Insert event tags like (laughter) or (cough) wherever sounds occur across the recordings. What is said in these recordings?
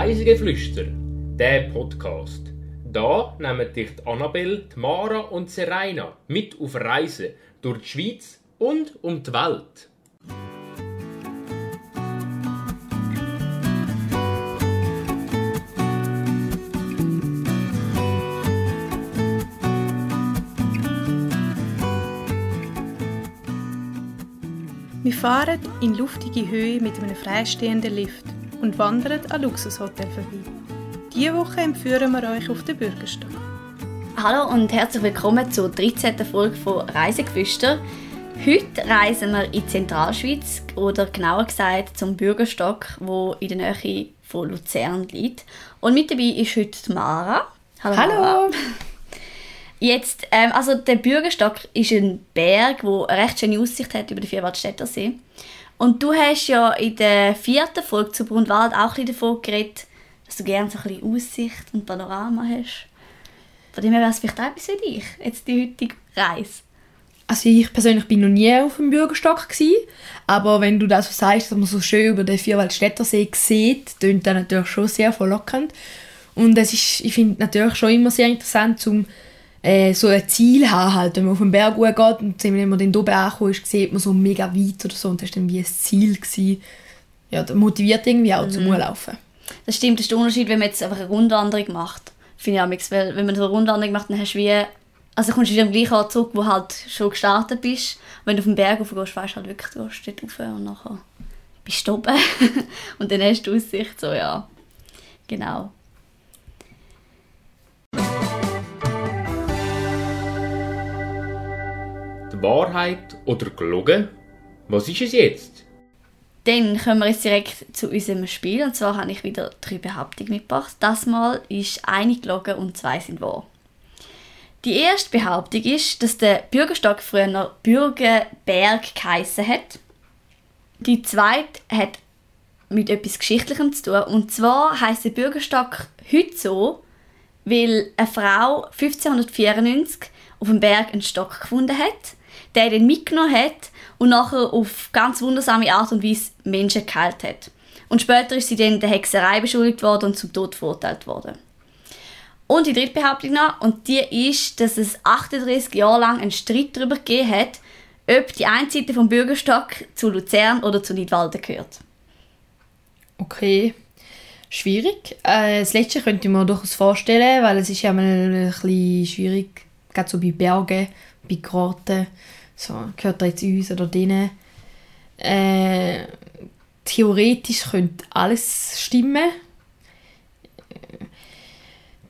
Reisegeflüster, der Podcast. Da nehmen dich die Annabelle, Mara und Serena mit auf Reisen durch die Schweiz und um die Welt. Wir fahren in luftige Höhe mit einem freistehenden Lift und wandern an Luxushotel vorbei. Diese Woche empführen wir euch auf den Bürgerstock. Hallo und herzlich willkommen zur 13. Folge von Reisegeflüster. Heute reisen wir in die Zentralschweiz oder genauer gesagt zum Bürgerstock, wo in der Nähe von Luzern liegt. Und mit dabei ist heute Mara. Hallo. Hallo. Jetzt, ähm, also der Bürgerstock ist ein Berg, wo eine recht schöne Aussicht hat über den Vierwaldstätter See. Und du hast ja in der vierten Folge zu Brunwald auch ein davon geredet, dass du gerne so ein bisschen Aussicht und Panorama hast. Von dem her wäre es vielleicht auch etwas für dich, jetzt die heutige Reise. Also ich persönlich bin noch nie auf dem Bürgerstock gewesen, aber wenn du das so sagst, dass man so schön über den Vierwaldstätter See sieht, klingt das natürlich schon sehr verlockend. Und es ist, ich finde natürlich schon immer sehr interessant, zum äh, so ein Ziel haben, halt, wenn man auf den Berg geht und wenn man dann oben angekommen ist, sieht man so mega weit oder so und das war dann wie ein Ziel. Gewesen. Ja, das motiviert irgendwie auch mhm. zum Laufen. Das stimmt, das ist der Unterschied, wenn man jetzt einfach eine Rundwanderung macht. Finde ich auch weil wenn man so eine Rundwanderung macht, dann hast du wie also kommst du wieder am gleichen Ort zurück, wo halt schon gestartet bist. Und wenn du auf den Berg rauf gehst, weißt du halt wirklich, du gehst dort rauf und nachher bist du oben. (laughs) und dann hast du Aussicht, so ja. Genau. Wahrheit oder gelogen? Was ist es jetzt? Dann kommen wir jetzt direkt zu unserem Spiel. Und zwar habe ich wieder drei Behauptungen mitgebracht. Das Mal ist eine gelogen und zwei sind wahr. Die erste Behauptung ist, dass der Bürgerstock früher Bürgerberg geheissen hat. Die zweite hat mit etwas Geschichtlichem zu tun. Und zwar heißt der Bürgerstock heute so, weil eine Frau 1594 auf dem Berg einen Stock gefunden hat der den mitgenommen hat und nachher auf ganz wundersame Art und Weise Menschen geheilt hat. Und später ist sie dann der Hexerei beschuldigt worden und zum Tod verurteilt worden. Und die dritte Behauptung noch, und die ist, dass es 38 Jahre lang einen Streit darüber gegeben hat, ob die eine Seite vom Bürgerstock zu Luzern oder zu Nidwalden gehört. Okay, schwierig. Äh, das letzte könnte ich mir durchaus vorstellen, weil es ist ja ein bisschen schwierig, gerade so bei Bergen, bei Kroaten so, gehört er jetzt uns oder denen? Äh, theoretisch könnte alles stimmen.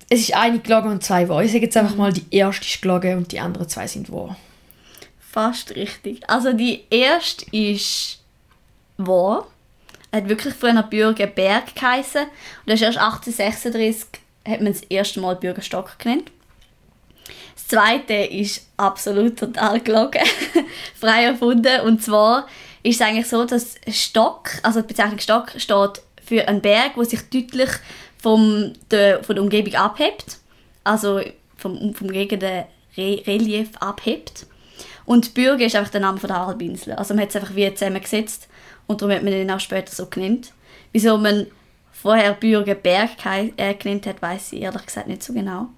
Es ist eine gelogen und zwei wahr. Ich sage jetzt einfach mal, die erste ist gelogen und die anderen zwei sind wahr. Fast richtig. Also die erste ist wahr. Er hat wirklich früher noch Bürgerberg geheißen. Und das ist erst 1836 hat man das erste Mal Bürgerstock genannt. Das zweite ist absolut total gelogen, (laughs) frei erfunden. Und zwar ist es eigentlich so, dass Stock, also die Bezeichnung Stock steht für einen Berg, der sich deutlich vom, der, von der Umgebung abhebt, also vom, vom umgebenden Re Relief abhebt. Und Bürger ist einfach der Name der Halbinsel. Also man hat es einfach wie zusammengesetzt und darum hat man den auch später so genannt. Wieso man vorher Bürgerberg äh, genannt hat, weiß ich ehrlich gesagt nicht so genau.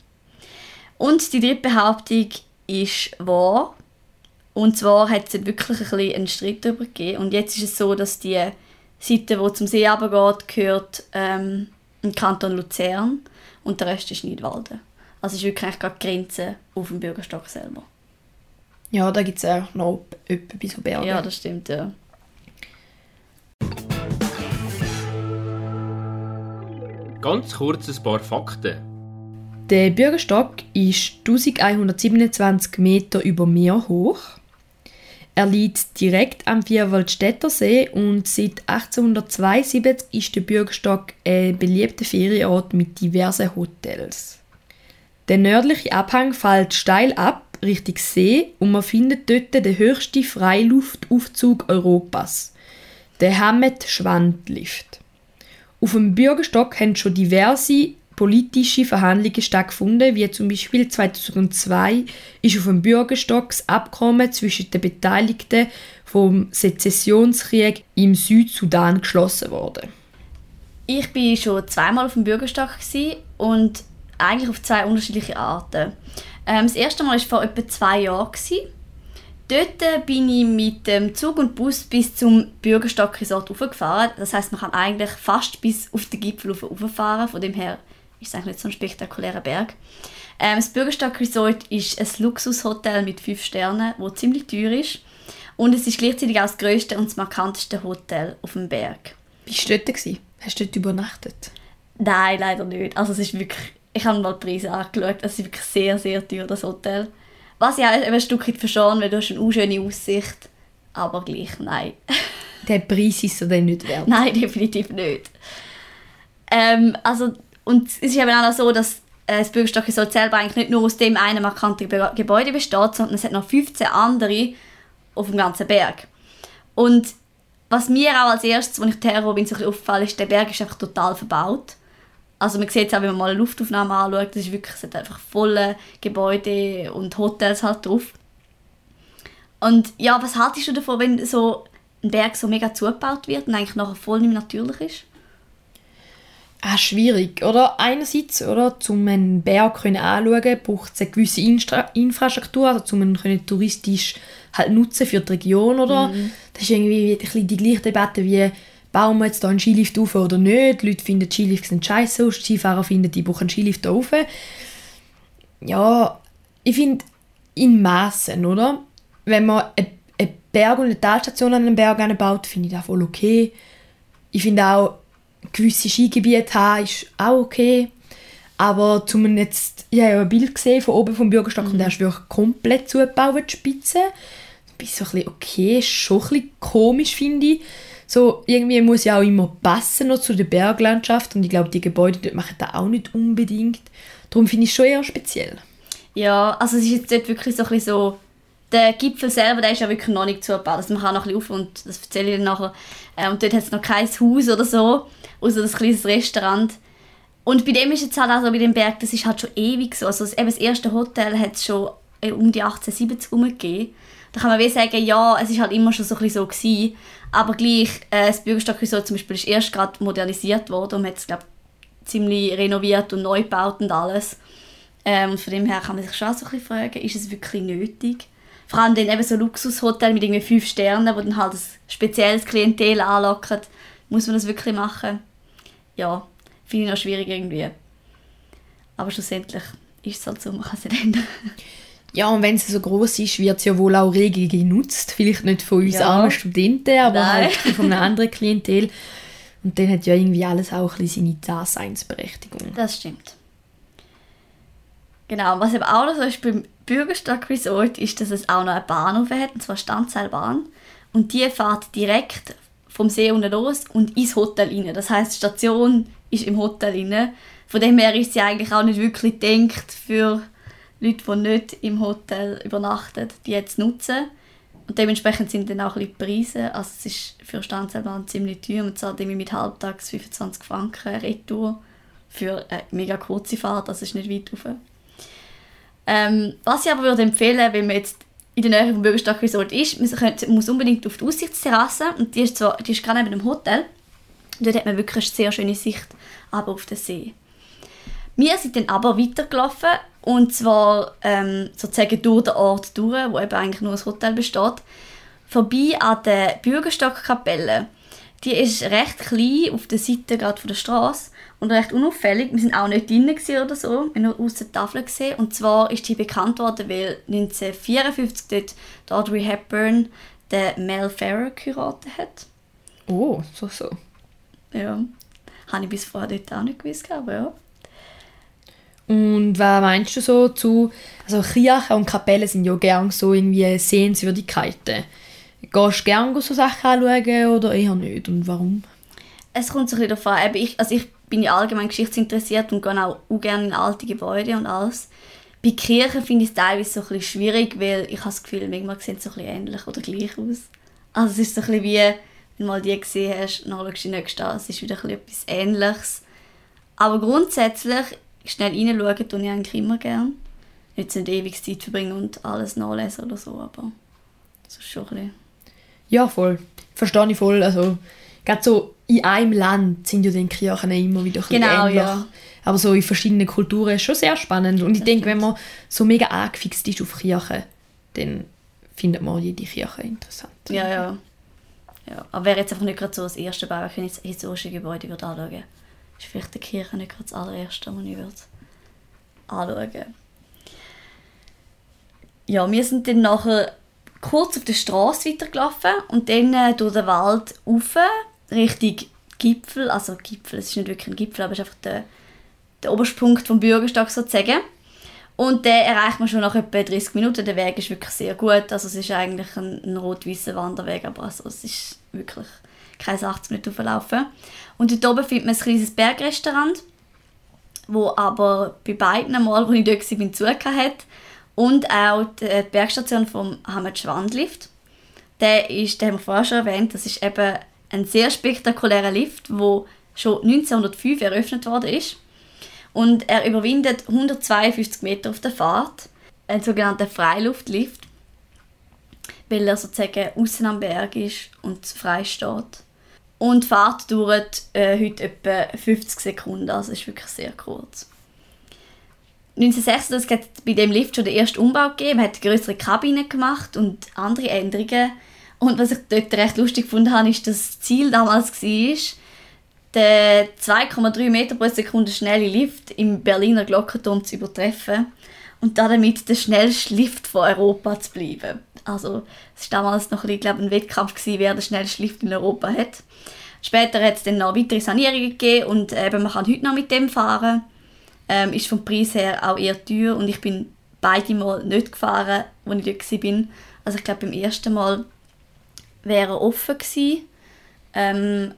Und die dritte Behauptung ist wahr. Und zwar hat es wirklich ein bisschen einen Streit darüber gegeben. Und jetzt ist es so, dass die Seite, die zum See runtergeht, gehört ähm, im Kanton Luzern und der Rest ist Nidwalden. Also es ist wirklich gerade die Grenze auf dem Bürgerstock selber. Ja, da gibt es auch noch etwas bis Berge. Ja, das stimmt, ja. Ganz kurz ein paar Fakten. Der Bürgerstock ist 1127 Meter über Meer hoch. Er liegt direkt am Vierwaldstätter See und seit 1872 ist der Bürgerstock ein beliebter Ferienort mit diversen Hotels. Der nördliche Abhang fällt steil ab Richtung See und man findet dort den höchsten Freiluftaufzug Europas, der Hamet Schwandlift. Auf dem Bürgerstock haben schon diverse politische Verhandlungen stattgefunden, wie zum Beispiel 2002 ist auf dem Bürgerstock das Abkommen zwischen den Beteiligten vom Sezessionskrieg im Südsudan geschlossen worden. Ich war schon zweimal auf dem Bürgerstock und eigentlich auf zwei unterschiedliche Arten. Ähm, das erste Mal war vor etwa zwei Jahren. Dort bin ich mit dem Zug und Bus bis zum Bürgerstock Resort hochgefahren. Das heißt, man kann eigentlich fast bis auf den Gipfel hochfahren. Von dem her es eigentlich nicht so ein spektakulärer Berg. Ähm, das Bürgerstock Resort ist ein Luxushotel mit fünf Sternen, wo ziemlich teuer ist. Und es ist gleichzeitig auch das grösste und das markanteste Hotel auf dem Berg. Bist du dort? Gewesen? Hast du dort übernachtet? Nein, leider nicht. Also es ist wirklich, ich habe mal die Preise angeschaut, es ist wirklich sehr, sehr teuer, das Hotel. Was ich auch ein Stück weit verstehe, weil du hast eine schöne Aussicht, aber gleich nein. Der Preis ist so dann nicht wert. nein, definitiv nicht. Ähm, also, und es ist eben auch so, dass äh, das selber eigentlich nicht nur aus dem einen markanten Gebäude besteht, sondern es hat noch 15 andere auf dem ganzen Berg. Und was mir auch als erstes, als ich Terror bin, so aufgefallen ist, der Berg ist einfach total verbaut. Also man sieht es auch, wenn man mal eine Luftaufnahme anschaut, das ist wirklich, es hat einfach volle Gebäude und Hotels halt drauf. Und ja, was haltest du davon, wenn so ein Berg so mega zugebaut wird und eigentlich nachher voll nicht mehr natürlich ist? Ah, schwierig, oder? Einerseits, oder, um einen Berg anschauen braucht es eine gewisse Instra Infrastruktur, also um ihn touristisch halt nutzen für die Region, oder? Das ist irgendwie ein bisschen die gleiche Debatte wie bauen wir jetzt hier einen Skilift auf oder nicht. Die Leute finden, Skilifts sind scheiße, die Skifahrer finden, die brauchen einen Skilift da rauf. Ja, ich finde, in Maßen, oder? Wenn man einen eine Berg- und eine Talstation an einem Berg baut, finde ich das voll okay. Ich finde auch, gewisse Skigebiete haben, ist auch okay. Aber zum jetzt, ich habe ja ein Bild gesehen von oben vom Bürgerstock und der ist wirklich komplett zugebaut, die Spitze. Bin so ein bisschen, okay, ist schon ein bisschen komisch, finde ich. So, irgendwie muss ja auch immer passen noch zu der Berglandschaft und ich glaube, die Gebäude dort machen das auch nicht unbedingt. Darum finde ich es schon eher speziell. Ja, also es ist jetzt wirklich so ein bisschen so, der Gipfel selber, der ist ja wirklich noch nicht zugebaut. Also man kann noch ein bisschen auf und das erzähle ich dann nachher. Äh, und dort hat es noch kein Haus oder so, außer das kleines Restaurant. Und bei dem ist jetzt halt auch so, bei dem Berg, das ist halt schon ewig so. Also das, eben das erste Hotel hat es schon äh, um die 1870 herum gegeben. Da kann man wie sagen, ja, es ist halt immer schon so ein bisschen so gewesen. Aber gleich, äh, das Bürgerstock Resort zum Beispiel ist erst gerade modernisiert worden und hat es, glaube ziemlich renoviert und neu gebaut und alles. Ähm, und von dem her kann man sich schon so ein bisschen fragen, ist es wirklich nötig? Vor allem dann eben so Luxushotel mit irgendwie fünf Sternen, wo dann halt ein spezielles Klientel anlocken. Muss man das wirklich machen? Ja, finde ich noch schwierig irgendwie. Aber schlussendlich ist es halt so, man kann es nicht ändern. (laughs) Ja, und wenn es so groß ist, wird es ja wohl auch rege genutzt. Vielleicht nicht von uns Ja. armen Studenten, aber Nein. halt von einem (laughs) anderen Klientel. Und dann hat ja irgendwie alles auch ein bisschen seine Daseinsberechtigung. Das stimmt. Genau, was eben auch noch so ist beim Bürgerstock Resort, ist, dass es auch noch einen Bahnhof hat, und zwar Standseilbahn. Und die fährt direkt vom See unten los und ins Hotel rein. Das heißt, die Station ist im Hotel rein. Von dem her ist sie eigentlich auch nicht wirklich gedacht für Leute, die nicht im Hotel übernachten, die jetzt nutzen. Und dementsprechend sind dann auch ein bisschen die Preise. Also es ist für Standseilbahn ziemlich teuer. Man zahlt irgendwie mit halbtags 25 Franken Retour für eine mega kurze Fahrt, das ist nicht weit rauf. Ähm, was ich aber würde empfehlen, wenn man jetzt in der Nähe vom Bürgerstock Resort ist, man könnte- muss unbedingt auf die Aussichtsterrasse und die ist, zwar, die ist gerade neben dem Hotel. Dort hat man wirklich eine sehr schöne Sicht aber auf den See. Wir sind dann aber weitergelaufen und zwar ähm, sozusagen durch den Ort durch, wo eben eigentlich nur das Hotel besteht, vorbei an der Bürgerstockkapelle. Die ist recht klein auf der Seite gerade von der Straße und recht unauffällig. Wir sind auch nicht drinnen oder so, wir haben nur aus der Tafel gesehen. Und zwar ist die bekannt worden, weil 1954 dort die Audrey Hepburn den Mel Ferrer geheiratet hat. Oh, so, so. Ja, habe ich bis vorher dort auch nicht gewusst, aber ja. Und was meinst du so zu... Also Kirchen und Kapellen sind ja gern so irgendwie Sehenswürdigkeiten. Gehst du gerne so Sachen anschauen oder eher nicht? Und warum? Es kommt so ein bisschen darauf Ich, also ich bin ja allgemein geschichtsinteressiert und gehe auch, gerne in alte Gebäude und alles. Bei Kirchen finde ich es teilweise so ein bisschen schwierig, weil ich habe das Gefühl, manchmal sehen sie so ein bisschen ähnlich oder gleich aus. Also es ist so ein bisschen wie, wenn du mal die gesehen hast, dann schaust du die nächste an, es ist wieder ein bisschen etwas Ähnliches. Aber grundsätzlich, schnell reinschauen tue ich eigentlich immer gerne. Nicht so ewige Zeit verbringen und alles nachlesen oder so, aber das ist schon ein bisschen... Ja, voll. Verstehe ich voll. Also, gerade so, in einem Land sind ja die Kirchen immer wieder ein Genau, ähnlich. ja. Aber so in verschiedenen Kulturen ist schon sehr spannend. Und ich denke, wenn man so mega angefixt ist auf Kirchen, dann findet man jede Kirche interessant. Ja, ja. ja. Aber wäre jetzt einfach nicht gerade so das erste Bau, wenn ich jetzt historische Gebäude würde anschauen würde, ist vielleicht die Kirche nicht gerade das allererste, was ich würde anschauen Ja, wir sind dann nachher kurz auf der Straße weitergelaufen und dann äh, durch den Wald rauf, Richtung Gipfel. Also Gipfel, es ist nicht wirklich ein Gipfel, aber es ist einfach der, der oberste Punkt vom Bürgerstock sozusagen. Und den erreicht man schon nach etwa 30 Minuten. Der Weg ist wirklich sehr gut. Also es ist eigentlich ein, ein rot-weißer Wanderweg, aber also es ist wirklich keine 80 Minuten auflaufen. Und dort oben findet man ein kleines Bergrestaurant, wo aber bei beiden Mal, wo ich dort war, zugehört hat. Und auch die die Bergstation vom Hamid Schwandlift. Der ist, den haben wir vorher schon erwähnt, das ist eben ein sehr spektakulärer Lift, der schon 1905 eröffnet worden ist. Und er überwindet 152 Meter auf der Fahrt, ein sogenannter Freiluftlift, weil er sozusagen außen am Berg ist und frei steht. Und die Fahrt dauert äh, heute etwa 50 Sekunden, also ist wirklich sehr kurz. 1936 hat es bei dem Lift schon den ersten Umbau gegeben, man hat größere Kabinen gemacht und andere Änderungen. Und was ich dort recht lustig gefunden habe, ist, dass das Ziel damals war, den 2,3 Meter pro Sekunde schnelle Lift im Berliner Glockenturm zu übertreffen und damit der schnellste Lift von Europa zu bleiben. Also es war damals noch ein, glaube ein Wettkampf, gewesen, wer den schnellsten Lift in Europa hat. Später hat es dann noch weitere Sanierungen gegeben und eben, man kann heute noch mit dem fahren. Ähm, ist vom Preis her auch eher teuer und ich bin beide Mal nicht gefahren, als ich dort war. Also ich glaube, beim ersten Mal wäre er offen gewesen. Ähm,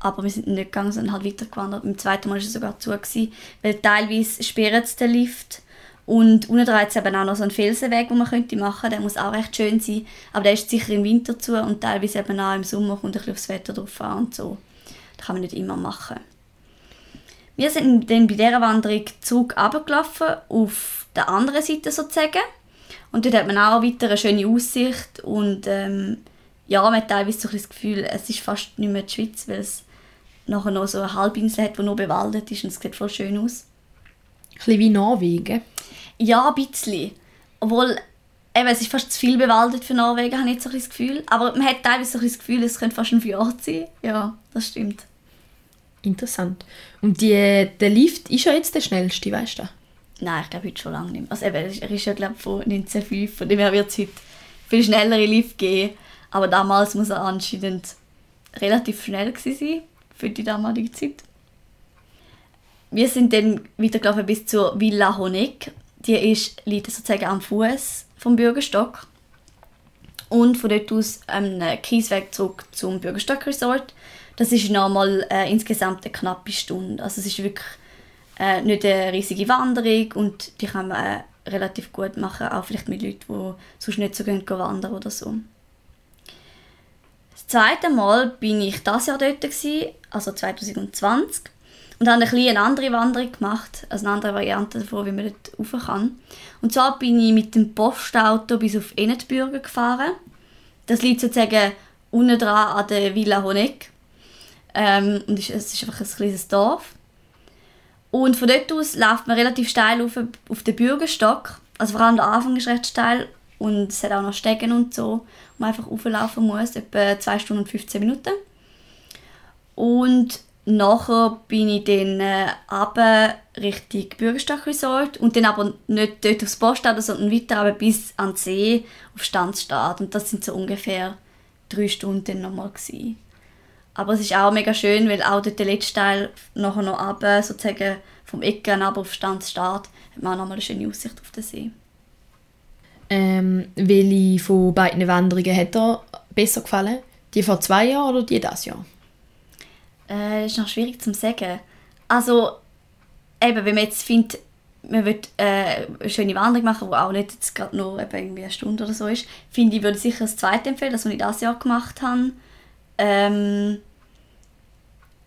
aber wir sind nicht gegangen, sondern halt weitergewandert. Beim zweiten Mal war es sogar zu, gewesen, weil teilweise sperrt es den Lift. Und unten dran eben auch noch so einen Felsenweg, den man könnte machen könnte. Der muss auch recht schön sein. Aber der ist sicher im Winter zu und teilweise eben auch im Sommer kommt ein bisschen aufs Wetter drauf an und so. Das kann man nicht immer machen. Wir sind dann bei dieser Wanderung zurück runtergelaufen, auf der anderen Seite sozusagen. Und dort hat man auch weiter eine schöne Aussicht und ähm, ja, man hat teilweise so ein das Gefühl, es ist fast nicht mehr die Schweiz, weil es nachher noch so eine Halbinsel hat, die nur bewaldet ist und es sieht voll schön aus. Ein bisschen wie Norwegen. Ja, ein bisschen. Obwohl, eben, es ist fast zu viel bewaldet für Norwegen, habe ich jetzt so ein das Gefühl. Aber man hat teilweise so ein das Gefühl, es könnte fast ein Fjord sein. Ja, das stimmt. Interessant. Und die, der Lift ist ja jetzt der schnellste, weißt du? Nein, ich glaube heute schon lange nicht mehr. Also eben, er ist ja glaube von 1905, von dem her wird es heute viel schnellere Lift geben. Aber damals muss er anscheinend relativ schnell sein für die damalige Zeit. Wir sind dann weitergelaufen bis zur Villa Honeck. Die ist, liegt sozusagen am Fuß vom Bürgerstock. Und von dort aus einen Kiesweg zurück zum Bürgerstock Resort. Das ist nochmal äh, insgesamt eine knappe Stunde. Also es ist wirklich äh, nicht eine riesige Wanderung und die kann man äh, relativ gut machen, auch vielleicht mit Leuten, die sonst nicht so gehen wandern oder so. Das zweite Mal bin ich das Jahr dort, gewesen, also 2020, und habe ein eine andere Wanderung gemacht, also eine andere Variante davon, wie man dort rauf kann. Und zwar bin ich mit dem Postauto bis auf Enetbürger gefahren. Das liegt sozusagen unten dran an der Villa Honeck. Ähm, und es ist einfach ein kleines Dorf. Und von dort aus läuft man relativ steil auf, auf den Bürgerstock. Also vor allem der Anfang ist recht steil und es hat auch noch Stegen und so, wo man einfach auflaufen muss, etwa 2 Stunden und 15 Minuten. Und nachher bin ich dann äh, runter Richtung Bürgerstock Resort und dann aber nicht dort aufs Postauto, sondern weiter aber bis an den See auf Standstadt. Und das sind so ungefähr drei Stunden nochmal gewesen. Aber es ist auch mega schön, weil auch dort der letzte Teil nachher noch runter, sozusagen vom Ecken aber auf Standstadt, hat man auch nochmal eine schöne Aussicht auf den See. Ähm, welche von beiden Wanderungen hat dir besser gefallen? Die vor zwei Jahren oder die dieses Jahr? Äh, das ist noch schwierig zu sagen. Also, eben, wenn man jetzt findet, man will äh, eine schöne Wanderung machen, die auch nicht jetzt gerade nur eben irgendwie eine Stunde oder so ist, finde ich, würde ich sicher das zweite empfehlen, das, was ich dieses Jahr gemacht habe. Ähm,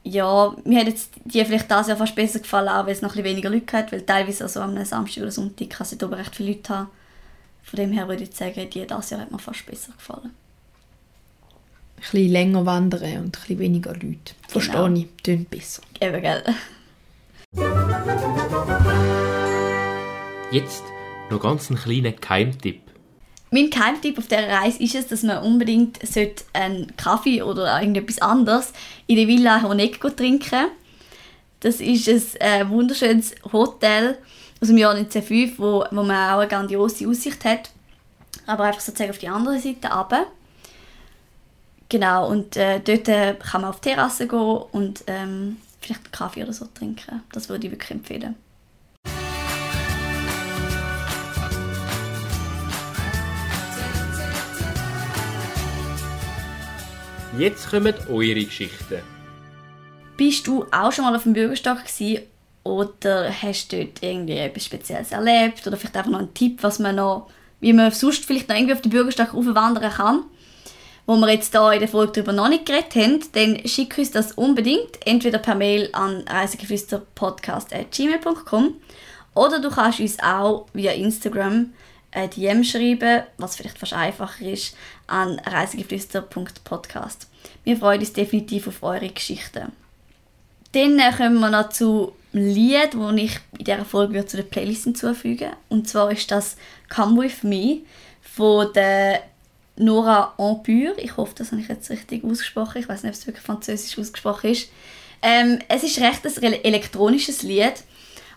ja, mir hat jetzt die vielleicht dieses Jahr fast besser gefallen, auch weil es noch ein bisschen weniger Leute hat, weil teilweise also am Samstag oder Sonntag kann es oben recht viele Leute haben. Von dem her würde ich sagen, die dieses Jahr hat mir fast besser gefallen. bisschen länger wandern und ein bisschen weniger Leute. Verstehe Genau. ich, tönt besser. Eben, gell? Jetzt noch ganz einen kleinen Geheimtipp. Mein Geheimtipp auf dieser Reise ist es, dass man unbedingt sollte einen Kaffee oder irgendetwas anderes in der Villa Honeco trinken Das ist ein äh, wunderschönes Hotel aus dem Jahr 1905, wo, wo man auch eine grandiose Aussicht hat. Aber einfach sozusagen auf die andere Seite runter. Genau, und äh, dort äh, kann man auf die Terrasse gehen und ähm, vielleicht einen Kaffee oder so trinken. Das würde ich wirklich empfehlen. Jetzt kommen eure Geschichten. Bist du auch schon mal auf dem Bürgerstock gewesen, oder hast du dort irgendwie etwas Spezielles erlebt? Oder vielleicht einfach noch einen Tipp, was man noch, wie man sonst vielleicht noch irgendwie auf den Bürgerstock wandern kann, wo wir jetzt hier in der Folge darüber noch nicht geredet haben, dann schick uns das unbedingt entweder per Mail an reisegeflüsterpodcast.gmail.com oder du kannst uns auch via Instagram ein DM schreiben, was vielleicht fast einfacher ist, an reisegeflüster.podcast. Wir freuen uns definitiv auf eure Geschichten. Dann äh, kommen wir noch zu einem Lied, das ich in dieser Folge zu der Playlist hinzufügen Und zwar ist das «Come With Me» von der Nora Ampure. Ich hoffe, das habe ich jetzt richtig ausgesprochen. Ich weiß nicht, ob es wirklich französisch ausgesprochen ist. Ähm, es ist recht ein ele- elektronisches Lied.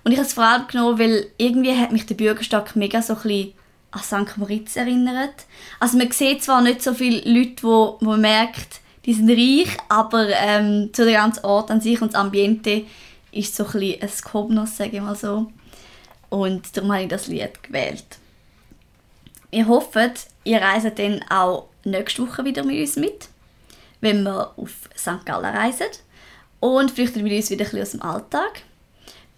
Und ich habe es vor allem genommen, weil irgendwie hat mich der Bürgerstock mega so ein bisschen an St. Moritz erinnert. Also man sieht zwar nicht so viele Leute, wo, man merkt, die sind reich, aber ähm, zu der ganzen Ort an sich und das Ambiente ist so ein bisschen ein Skobnos, sage ich mal so. Und darum habe ich das Lied gewählt. Wir hoffen, ihr reist dann auch nächste Woche wieder mit uns mit, wenn wir auf St. Gallen reisen. Und flüchten mit uns wieder ein bisschen aus dem Alltag.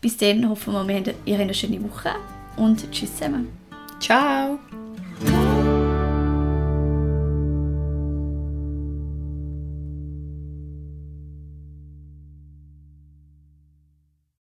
Bis dann hoffen wir, ihr habt eine schöne Woche und tschüss zusammen. Ciao!